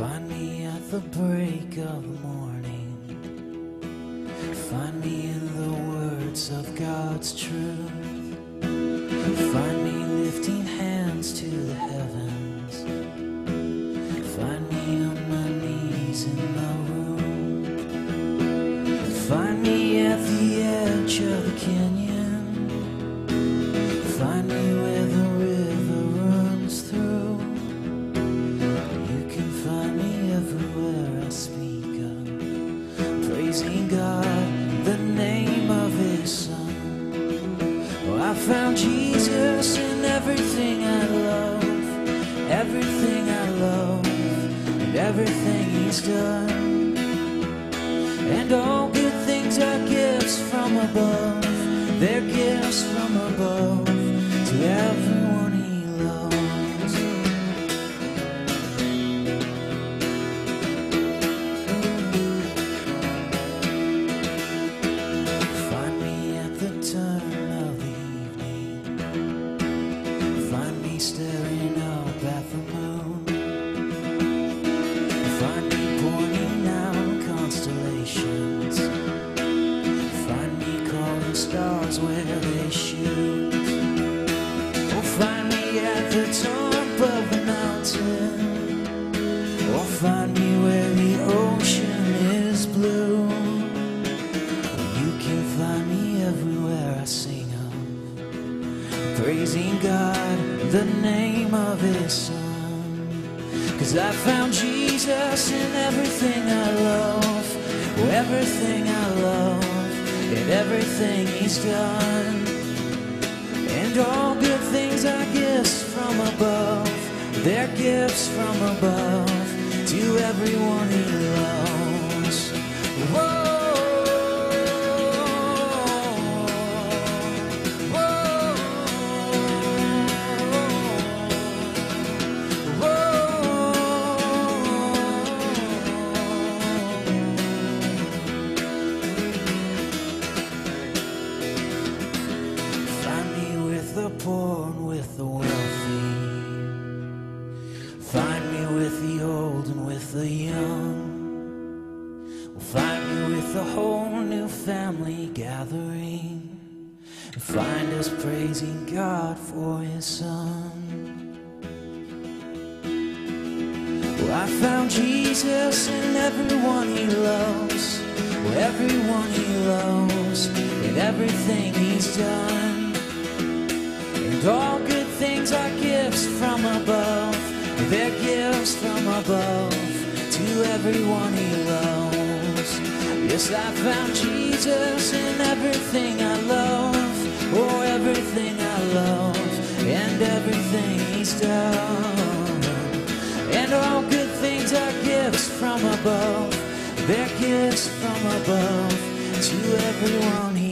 Find me at the break of morning. Find me in the words of God's truth. Find me lifting hands to the heavens. Find me on my knees in my room. Find me at the edge of the canyon. Find me. Found Jesus in everything I love, everything I love, and everything He's done. And all good things are gifts from above, they're gifts from above stars where they shoot. Oh, find me at the top of a mountain. Or find me where the ocean is blue. You can find me everywhere I sing of praising God, the name of His Son. Cause I found Jesus in everything I love, everything I love, and He's done. And all good things are gifts from above, they're gifts from above to everyone He loves. The with the wealthy. Find me with the old and with the young. Find me with a whole new family gathering. Find us praising God for His Son. Well, I found Jesus in everyone He loves, well, everyone He loves, and everything He's done. And all good things are gifts from above, they're gifts from above to everyone He loves. Yes, I found Jesus in everything I love, oh, everything I love, and everything He's done. And all good things are gifts from above, they're gifts from above to everyone He